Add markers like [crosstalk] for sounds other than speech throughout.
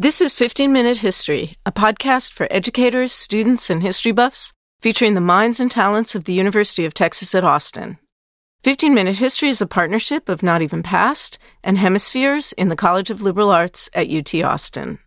This is 15 Minute History, a podcast for educators, students, and history buffs featuring the minds and talents of the University of Texas at Austin. 15 Minute History is a partnership of Not Even Past and Hemispheres in the College of Liberal Arts at UT Austin.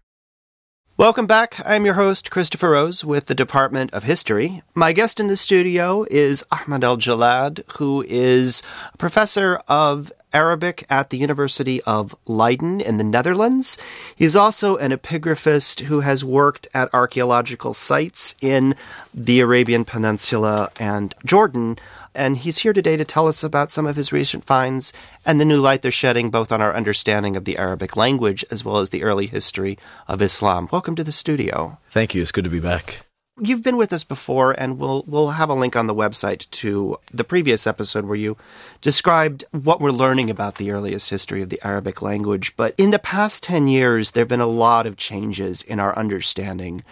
Welcome back. I'm your host, Christopher Rose, with the Department of History. My guest in the studio is Ahmad Al-Jallad, who is a professor of Arabic at the University of Leiden in the Netherlands. He's also an epigraphist who has worked at archaeological sites in the Arabian Peninsula and Jordan. And he's here today to tell us about some of his recent finds and the new light they're shedding both on our understanding of the Arabic language as well as the early history of Islam. Welcome to the studio. Thank you. It's good to be back. You've been with us before, and we'll we'll have a link on the website to the previous episode where you described what we're learning about the earliest history of the Arabic language. But in the past ten years, there have been a lot of changes in our understanding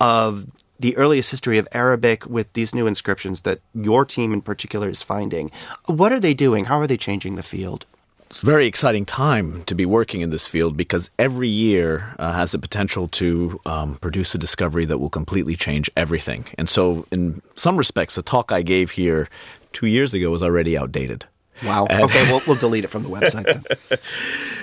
of the earliest history of Arabic with these new inscriptions that your team in particular is finding. What are they doing? How are they changing the field? It's a very exciting time to be working in this field because every year uh, has the potential to um, produce a discovery that will completely change everything. And so, in some respects, the talk I gave here two years ago was already outdated. Wow. And okay, we'll, we'll [laughs] delete it from the website then.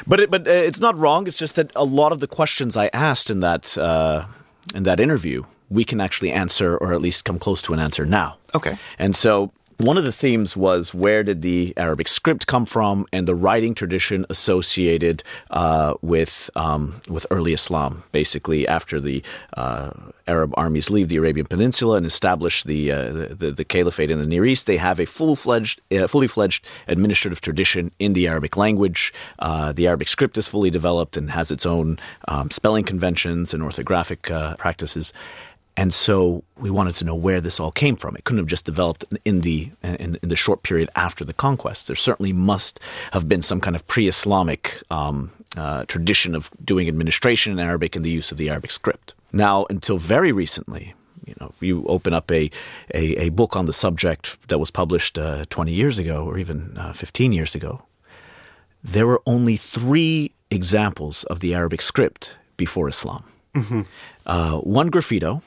but it, but uh, it's not wrong. It's just that a lot of the questions I asked in that uh, in that interview we can actually answer, or at least come close to an answer now. Okay. And so one of the themes was where did the Arabic script come from, and the writing tradition associated uh, with um, with early Islam. Basically, after the uh, Arab armies leave the Arabian Peninsula and establish the, uh, the, the caliphate in the Near East, they have a full fledged, uh, fully fledged administrative tradition in the Arabic language. Uh, the Arabic script is fully developed and has its own um, spelling conventions and orthographic uh, practices. And so we wanted to know where this all came from. It couldn't have just developed in the in, in the short period after the conquest. There certainly must have been some kind of pre-Islamic um, uh, tradition of doing administration in Arabic and the use of the Arabic script. Now, until very recently, you know, if you open up a, a, a book on the subject that was published uh, 20 years ago or even uh, 15 years ago, there were only three examples of the Arabic script before Islam. Mm-hmm. Uh, one graffito,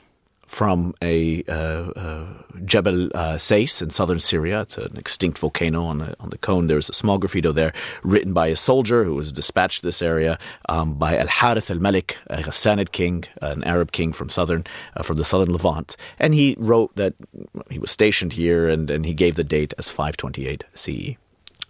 from a uh, uh, Jebel uh, Sais in southern Syria. It's an extinct volcano on the, on the cone. There's a small graffito there written by a soldier who was dispatched to this area um, by Al Harith al Malik, a Ghassanid king, an Arab king from southern from the southern Levant. And he wrote that he was stationed here and, and he gave the date as 528 CE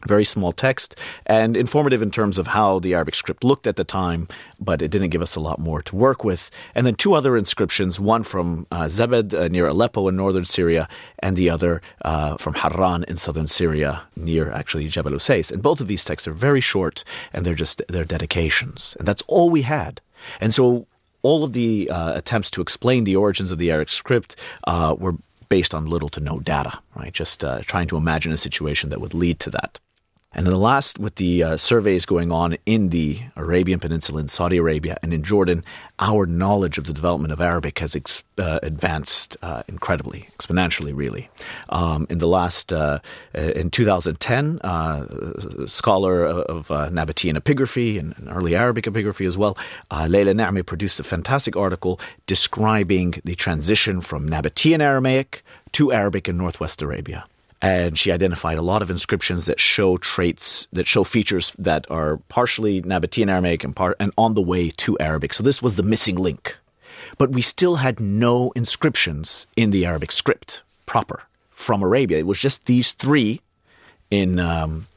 very small text and informative in terms of how the Arabic script looked at the time, but it didn't give us a lot more to work with. And then two other inscriptions, one from uh, Zebed uh, near Aleppo in northern Syria, and the other uh, from Harran in southern Syria near actually Jebel Usais. And both of these texts are very short and they're just they're dedications. And that's all we had. And so all of the uh, attempts to explain the origins of the Arabic script uh, were based on little to no data, right? Just uh, trying to imagine a situation that would lead to that. And in the last, with the uh, surveys going on in the Arabian Peninsula, in Saudi Arabia, and in Jordan, our knowledge of the development of Arabic has ex- uh, advanced uh, incredibly, exponentially, really. Um, in the last, uh, in 2010, uh, a scholar of uh, Nabatean epigraphy and, and, early Arabic epigraphy as well, uh, Leila Nehmé produced a fantastic article describing the transition from Nabatean Aramaic to Arabic in Northwest Arabia and she identified a lot of inscriptions that show traits that show features that are partially Nabatean Aramaic and, part, and on the way to Arabic. So this was the missing link. But we still had no inscriptions in the Arabic script proper from Arabia. It was just these three in um,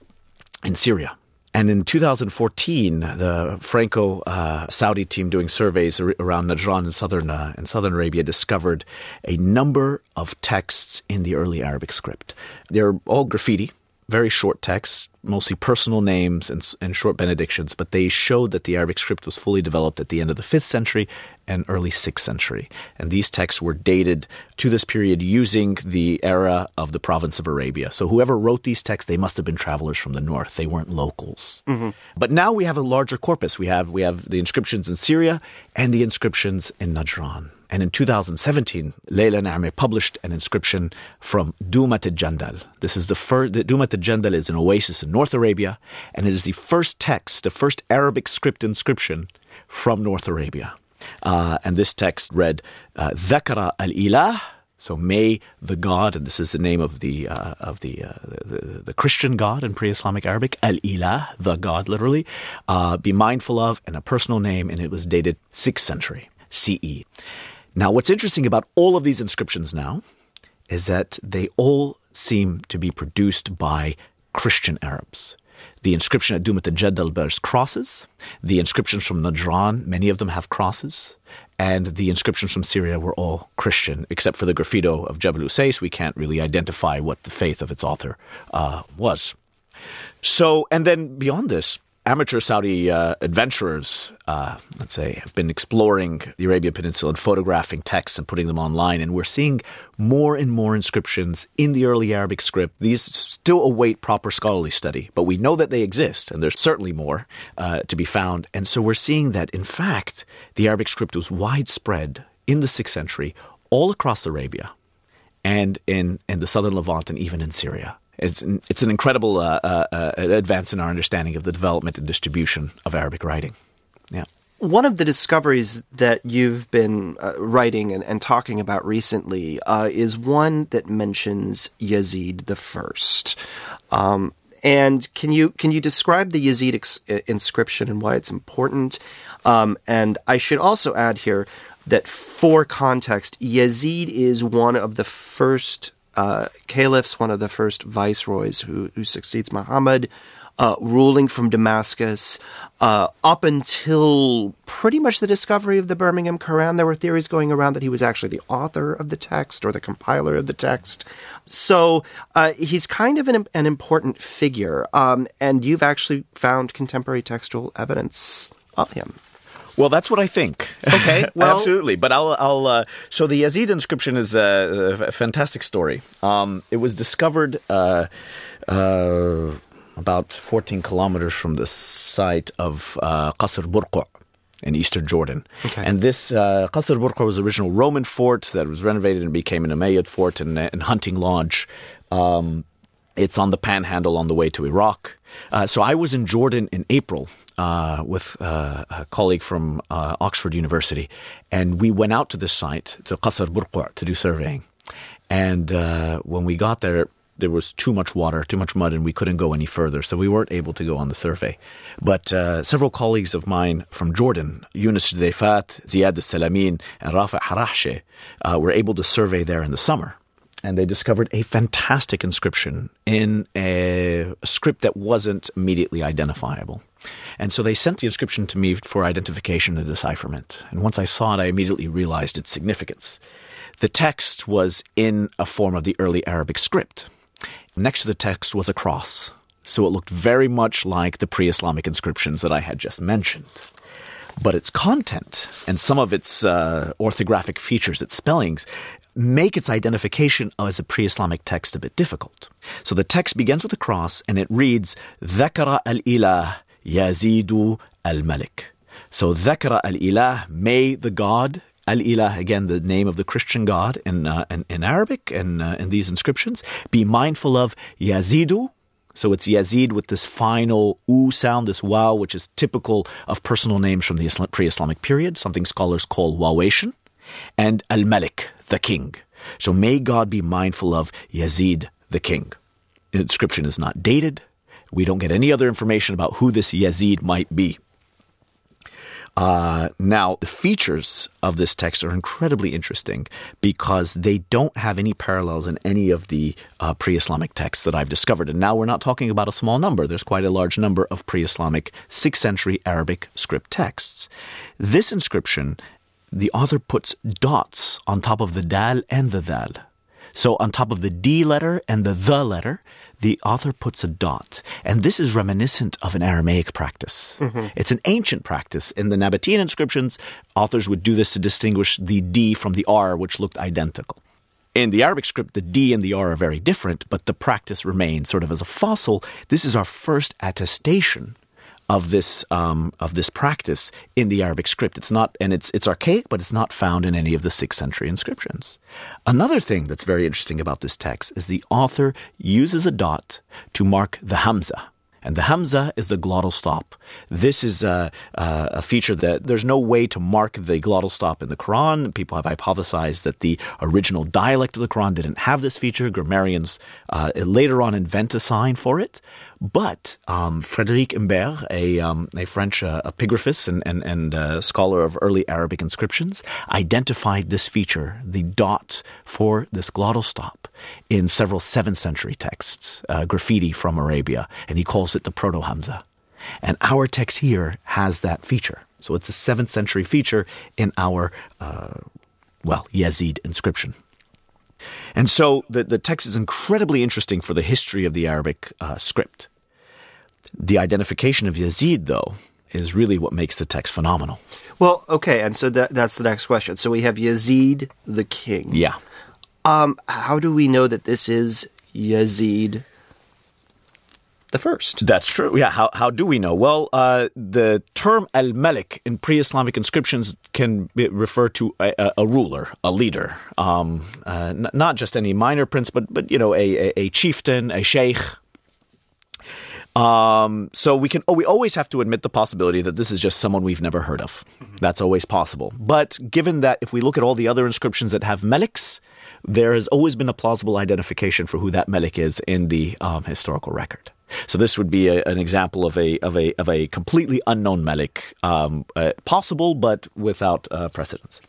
in Syria. And in 2014, the Franco uh, Saudi team doing surveys around Najran in southern uh, in southern Arabia discovered a number of texts in the early Arabic script. They're all graffiti, very short texts, mostly personal names and, and, short benedictions, but they showed that the Arabic script was fully developed at the end of the 5th century and early 6th century. And these texts were dated to this period using the era of the province of Arabia. So whoever wrote these texts, they must have been travelers from the north. They weren't locals. Mm-hmm. But now we have a larger corpus. We have, we have the inscriptions in Syria and the inscriptions in Najran. And in 2017, Leila Nehmé published an inscription from Dumat al-Jandal. This is the first, Dumat al-Jandal is an oasis in North Arabia, and it is the first text, the first Arabic script inscription from North Arabia. Uh, and this text read, uh, Zakara al-Ilah, so may the God, and this is the name of the uh, of the, uh, the, the Christian God in pre-Islamic Arabic, Al Ilah, the God, literally, uh, be mindful of, and a personal name, and it was dated sixth century CE. Now, what's interesting about all of these inscriptions now is that they all seem to be produced by Christian Arabs. The inscription at Dumat al-Jandal bears crosses. The inscriptions from Najran, many of them have crosses. And the inscriptions from Syria were all Christian, except for the graffito of Jebel Usais. We can't really identify what the faith of its author uh, was. So, and then beyond this, amateur Saudi uh, adventurers, uh, let's say, have been exploring the Arabian Peninsula and photographing texts and putting them online. And we're seeing more and more inscriptions in the early Arabic script. These still await proper scholarly study, but we know that they exist, and there's certainly more uh, to be found. And so we're seeing that, in fact, the Arabic script was widespread in the 6th century all across Arabia and in, in the southern Levant and even in Syria. It's an, it's an incredible uh, uh, uh, advance in our understanding of the development and distribution of Arabic writing. Yeah. One of the discoveries that you've been uh, writing and, and, talking about recently uh, is one that mentions Yazid the First. Um, and can you can you describe the Yazid ex- inscription and why it's important? Um, and I should also add here that for context, Yazid is one of the first uh, caliphs, one of the first viceroys who, who succeeds Muhammad, uh, ruling from Damascus uh, up until pretty much the discovery of the Birmingham Quran. There were theories going around that he was actually the author of the text or the compiler of the text. So uh, he's kind of an, an important figure, um, and you've actually found contemporary textual evidence of him. Well, that's what I think. Okay, [laughs] well, absolutely. But I'll, I'll. Uh, so the Yazid inscription is a, a fantastic story. Um, it was discovered uh, uh, about 14 kilometers from the site of uh, Qasr Burqu' in eastern Jordan. Okay. And this uh, Qasr Burqu' was original Roman fort that was renovated and became an Umayyad fort and, and hunting lodge. Um, it's on the panhandle on the way to Iraq. Uh, so I was in Jordan in April uh, with uh, a colleague from uh, Oxford University, and we went out to this site, to Qasr Burqu', to do surveying. And uh, when we got there, there was too much water, too much mud, and we couldn't go any further. So we weren't able to go on the survey. But uh, several colleagues of mine from Jordan, Yunus Judayfat, Ziyad al-Salamin, and Rafa Harahshe, were able to survey there in the summer and they discovered a fantastic inscription in a, script that wasn't immediately identifiable. And so they sent the inscription to me for identification and decipherment. And once I saw it, I immediately realized its significance. The text was in a form of the early Arabic script. Next to the text was a cross, so it looked very much like the pre Islamic inscriptions that I had just mentioned but its content and some of its uh, orthographic features, its spellings, make its identification as a pre Islamic text a bit difficult. So the text begins with a cross and it reads, Dhakara al ilah Yazidu al Malik. So Dhakara al ilah, may the God, Al Ilah, again, the name of the Christian God in, uh, in, in, Arabic and uh, in these inscriptions, be mindful of Yazidu. So it's Yazid with this final oo sound, this waw, which is typical of personal names from the pre Islamic period, something scholars call wawation and Al Malik, the king. So may God be mindful of Yazid, the king. The inscription is not dated. We don't get any other information about who this Yazid might be. Uh, now, the features of this text are incredibly interesting because they don't have any parallels in any of the uh, pre Islamic texts that I've discovered. And now we're not talking about a small number, there's quite a large number of pre Islamic 6th century Arabic script texts. This inscription the author puts dots on top of the dal and the dhal. So on top of the D letter and the the letter, the author puts a dot. And this is reminiscent of an Aramaic practice. Mm-hmm. It's an ancient practice. In the Nabatean inscriptions, authors would do this to distinguish the D from the R, which looked identical. In the Arabic script, the D and the R are very different, but the practice remains sort of as a fossil. This is our first attestation of this um, of this practice in the Arabic script. It's not, and it's it's archaic, but it's not found in any of the sixth century inscriptions. Another thing that's very interesting about this text is the author uses a dot to mark the hamza. And the hamza is the glottal stop. This is a, a, feature that there's no way to mark the glottal stop in the Quran. People have hypothesized that the original dialect of the Quran didn't have this feature. Grammarians uh, later on invent a sign for it. But um, Frédéric Imbert, a, um, a French uh, epigraphist and, and, and uh, scholar of early Arabic inscriptions, identified this feature, the dot for this glottal stop, in several 7th century texts, uh, graffiti from Arabia, and he calls it the Proto Hamza. And our text here has that feature. So it's a 7th century feature in our, uh, well, Yazid inscription. And so the, the text is incredibly interesting for the history of the Arabic uh, script. The identification of Yazid, though, is really what makes the text phenomenal. Well, okay, and so that, that's the next question. So we have Yazid the king. Yeah. Um, how do we know that this is Yazid the first? That's true. Yeah. How, how do we know? Well, uh, the term al Malik in pre Islamic inscriptions can refer to a, a ruler, a leader, um, uh, n- not just any minor prince, but, but you know, a, a, a chieftain, a sheikh, um, so we can oh, we always have to admit the possibility that this is just someone we've never heard of. Mm-hmm. That's always possible. But given that if we look at all the other inscriptions that have meliks, there has always been a plausible identification for who that melik is in the um, historical record. So this would be a, an example of a of a of a completely unknown melik, um, uh, possible but without uh, precedence.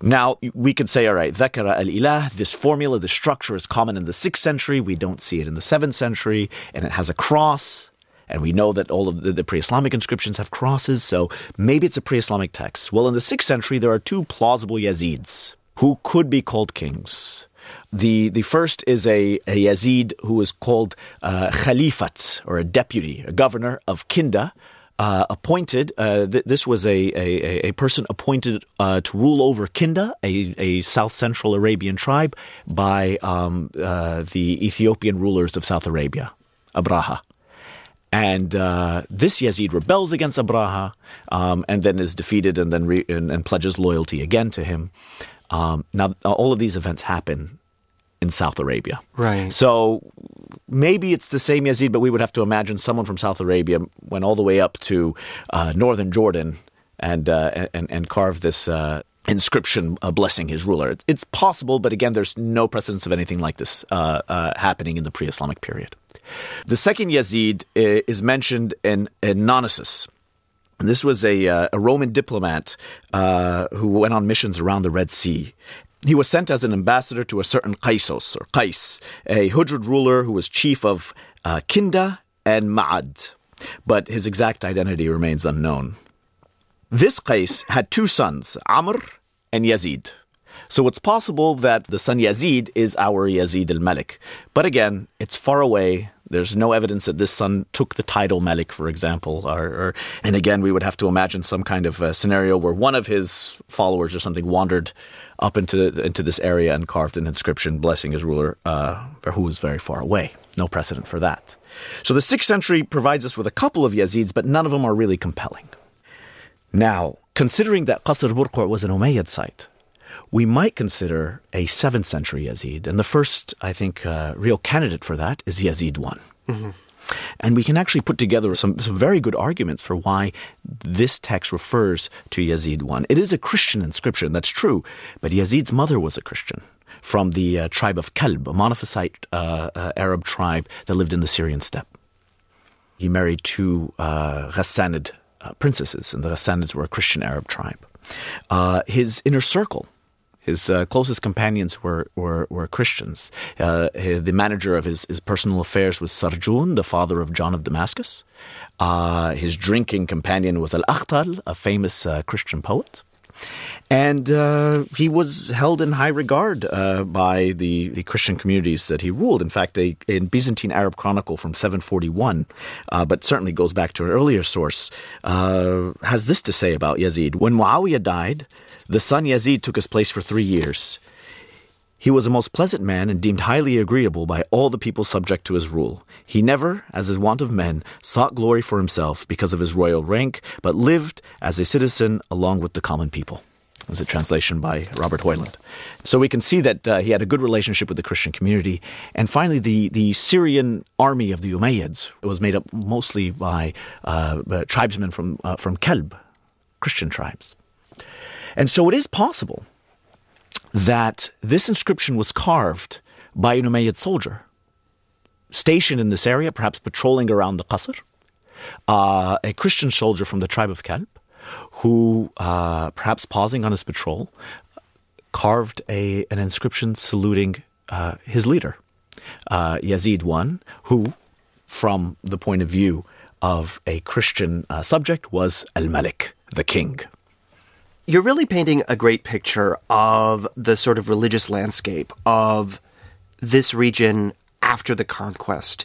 Now, we could say, all right, dhakara al ilah, this formula, this structure is common in the 6th century, we don't see it in the 7th century, and it has a cross. And we know that all of the, pre Islamic inscriptions have crosses, so maybe it's a pre Islamic text. Well, in the 6th century, there are two plausible Yazids who could be called kings. The, the first is a, a Yazid who is called uh, Khalifat, or a deputy, a governor of Kinda, uh, appointed. Uh, th- this was a, a, a person appointed uh, to rule over Kinda, a, a South Central Arabian tribe, by um, uh, the Ethiopian rulers of South Arabia, Abraha. And uh, this Yazid rebels against Abraha, um, and then is defeated, and then re- and, and, pledges loyalty again to him. Um, now, all of these events happen in South Arabia. Right. So maybe it's the same Yazid, but we would have to imagine someone from South Arabia went all the way up to uh, northern Jordan and, uh, and, and carved this uh, inscription uh, blessing his ruler. It's possible, but again, there's no precedence of anything like this uh, uh, happening in the pre-Islamic period. The second Yazid is mentioned in, in. This was a, a Roman diplomat who went on missions around the Red Sea he was sent as an ambassador to a certain Qaisos or Qais, a Hujrid ruler who was chief of uh, Kinda and Ma'ad, but his exact identity remains unknown. This Qais had two sons, Amr and Yazid. So it's possible that the son Yazid is our Yazid al Malik. But again, it's far away. There's no evidence that this son took the title Malik, for example. Or, or, and again, we would have to imagine some kind of uh, scenario where one of his followers or something wandered up into into this area and carved an inscription blessing his ruler, uh, who was very far away. No precedent for that. So the sixth century provides us with a couple of Yazids, but none of them are really compelling. Now, considering that Qasr Burqu' was an Umayyad site, we might consider a 7th century Yazid. And the first, I think, uh, real candidate for that is Yazid I. Mm-hmm. And we can actually put together some, some very good arguments for why this text refers to Yazid I. It is a Christian inscription, that's true, but Yazid's mother was a Christian from the uh, tribe of Kalb, a Monophysite uh, uh, Arab tribe that lived in the Syrian steppe. He married two uh, Ghassanid uh, princesses, and the Ghassanids were a Christian Arab tribe. Uh, his inner circle his uh, closest companions were were, were Christians. Uh, the manager of his, his personal affairs was Sarjun, the father of John of Damascus. Uh, his drinking companion was Al Akhtal, a famous uh, Christian poet. And uh, he was held in high regard uh, by the, the Christian communities that he ruled. In fact, a, a Byzantine Arab chronicle from 741, uh, but certainly goes back to an earlier source, uh, has this to say about Yazid. When Muawiyah died, the son Yazid took his place for three years. He was a most pleasant man and deemed highly agreeable by all the people subject to his rule. He never, as is wont of men, sought glory for himself because of his royal rank, but lived as a citizen along with the common people. It was a translation by Robert Hoyland. So we can see that uh, he had a good relationship with the Christian community. And finally, the, the Syrian army of the Umayyads was made up mostly by uh, uh, tribesmen from, uh, from Kelb, Christian tribes. And so it is possible that this inscription was carved by an Umayyad soldier stationed in this area, perhaps patrolling around the Qasr, uh, a Christian soldier from the tribe of Kalb, who, uh, perhaps pausing on his patrol, carved a, an inscription saluting uh, his leader, uh, Yazid I, who, from the point of view of a Christian uh, subject, was Al Malik, the king. You're really painting a great picture of the sort of religious landscape of this region after the conquest.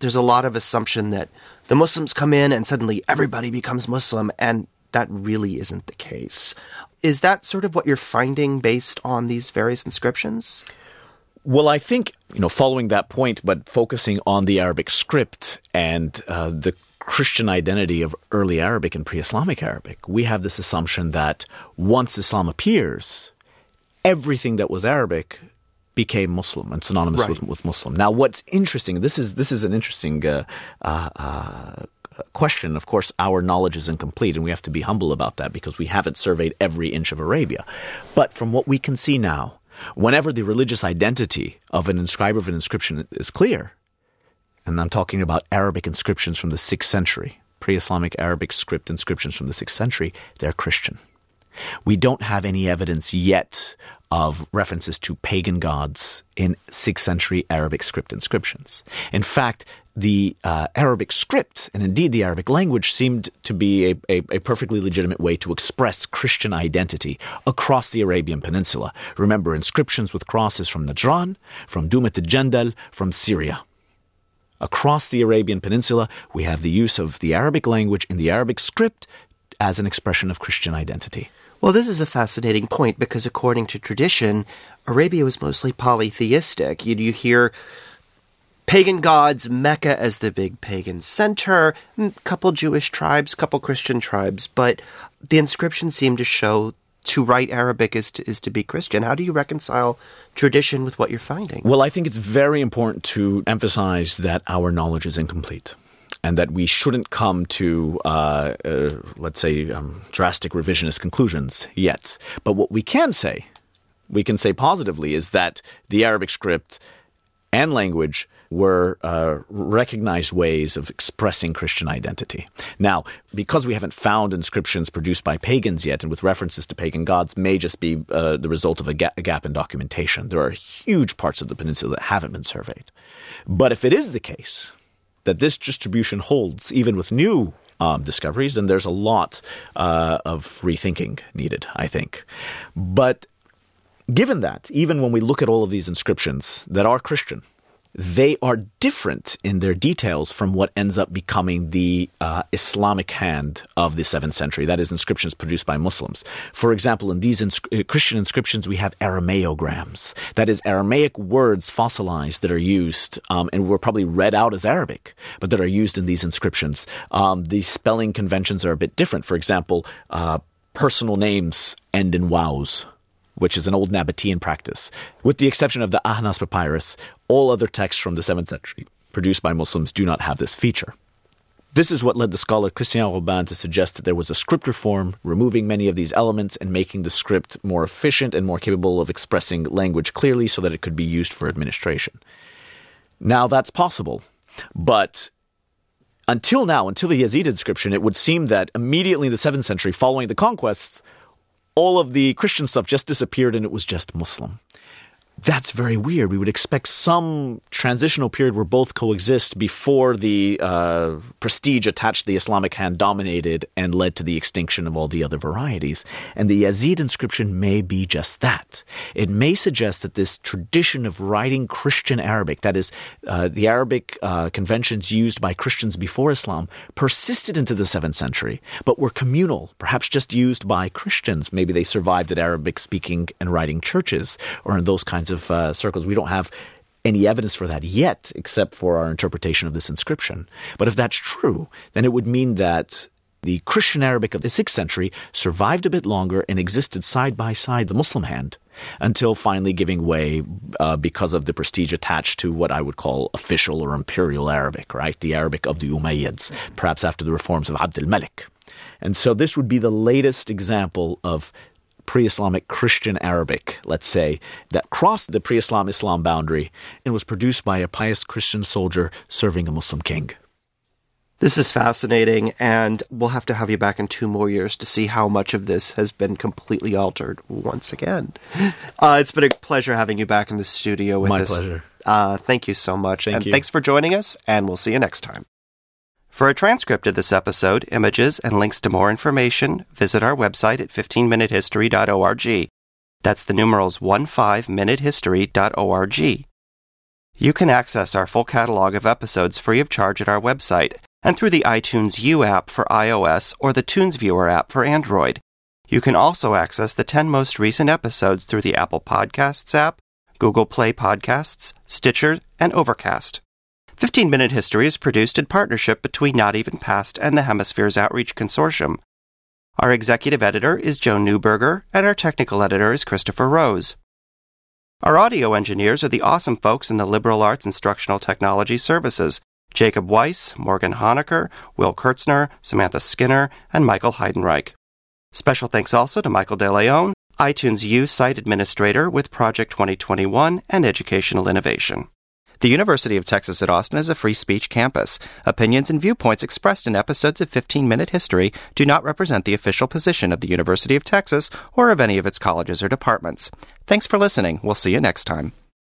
There's a lot of assumption that the Muslims come in and suddenly everybody becomes Muslim, and that really isn't the case. Is that sort of what you're finding based on these various inscriptions? Well, I think, you know, following that point, but focusing on the Arabic script and uh, the Christian identity of early Arabic and pre Islamic Arabic, we have this assumption that once Islam appears, everything that was Arabic became Muslim and synonymous right. with, with, Muslim. Now, what's interesting, this is, this is an interesting uh, uh, uh, question. Of course, our knowledge is incomplete, and we have to be humble about that because we haven't surveyed every inch of Arabia. But from what we can see now, whenever the religious identity of an inscriber of an inscription is clear, and I'm talking about Arabic inscriptions from the 6th century, pre Islamic Arabic script inscriptions from the 6th century, they're Christian. We don't have any evidence yet of references to pagan gods in 6th century Arabic script inscriptions. In fact, the uh, Arabic script, and indeed the Arabic language, seemed to be a, a, a, perfectly legitimate way to express Christian identity across the Arabian Peninsula. Remember, inscriptions with crosses from Najran, from Dumat al-Jandal, from Syria. Across the Arabian Peninsula, we have the use of the Arabic language in the Arabic script as an expression of Christian identity. Well, this is a fascinating point because according to tradition, Arabia was mostly polytheistic. You, you hear pagan gods, Mecca as the big pagan center, couple Jewish tribes, couple Christian tribes, but the inscriptions seem to show to write Arabic is to, is to be Christian. How do you reconcile tradition with what you're finding? Well, I think it's very important to emphasize that our knowledge is incomplete and that we shouldn't come to, uh, uh, let's say, um, drastic revisionist conclusions yet. But what we can say, we can say positively, is that the Arabic script and language were uh, recognized ways of expressing Christian identity. Now, because we haven't found inscriptions produced by pagans yet and with references to pagan gods, may just be uh, the result of a, ga- a gap in documentation. There are huge parts of the peninsula that haven't been surveyed. But if it is the case that this distribution holds, even with new um, discoveries, then there's a lot uh, of rethinking needed, I think. But given that, even when we look at all of these inscriptions that are Christian, they are different in their details from what ends up becoming the uh, Islamic hand of the 7th century. That is, inscriptions produced by Muslims. For example, in these uh, Christian inscriptions, we have Aramaeograms. That is, Aramaic words fossilized that are used um, and were probably read out as Arabic, but that are used in these inscriptions. Um, the spelling conventions are a bit different. For example, uh, personal names end in waws which is an old Nabatean practice. With the exception of the Ahnas papyrus, all other texts from the 7th century produced by Muslims do not have this feature. This is what led the scholar Christian Robin to suggest that there was a script reform, removing many of these elements and making the script more efficient and more capable of expressing language clearly so that it could be used for administration. Now that's possible, but until now, until the Yazid inscription, it would seem that immediately in the 7th century, following the conquests, all of the Christian stuff just disappeared and it was just Muslim. That's very weird. We would expect some transitional period where both coexist before the uh, prestige attached to the Islamic hand dominated and led to the extinction of all the other varieties. And the Yazid inscription may be just that. It may suggest that this tradition of writing Christian Arabic, that is, uh, the Arabic uh, conventions used by Christians before Islam, persisted into the 7th century, but were communal, perhaps just used by Christians. Maybe they survived at Arabic speaking and writing churches or in those kinds of uh, circles. We don't have any evidence for that yet, except for our interpretation of this inscription. But if that's true, then it would mean that The Christian Arabic of the 6th century survived a bit longer and existed side by side the Muslim hand until finally giving way uh, because of the prestige attached to what I would call official or imperial Arabic, right? The Arabic of the Umayyads, perhaps after the reforms of Abd al-Malik. And so this would be the latest example of pre-Islamic Christian Arabic, let's say, that crossed the pre-Islam Islam boundary and was produced by a pious Christian soldier serving a Muslim king. This is fascinating, and we'll have to have you back in two more years to see how much of this has been completely altered once again. [laughs] Uh, it's been a pleasure having you back in the studio with My us. pleasure. Uh, thank you so much, Thank and you. thanks for joining us, and we'll see you next time. For a transcript of this episode, images, and links to more information, visit our website at 15minutehistory.org. That's the numerals 15minutehistory.org. You can access our full catalog of episodes free of charge at our website and through the iTunes U app for iOS or the Tunes Viewer app for Android. You can also access the 10 most recent episodes through the Apple Podcasts app, Google Play Podcasts, Stitcher, and Overcast. 15 Minute History is produced in partnership between Not Even Past and the Hemispheres Outreach Consortium. Our executive editor is Joan Neuberger, and our technical editor is Christopher Rose. Our audio engineers are the awesome folks in the Liberal Arts Instructional Technology Services Jacob Weiss, Morgan Honecker, Will Kurtzner, Samantha Skinner, and Michael Heidenreich. Special thanks also to Michael De Leon, iTunes U site administrator with Project 2021 and Educational Innovation. The University of Texas at Austin is a free speech campus. Opinions and viewpoints expressed in episodes of 15 Minute History do not represent the official position of the University of Texas or of any of its colleges or departments. Thanks for listening. We'll see you next time.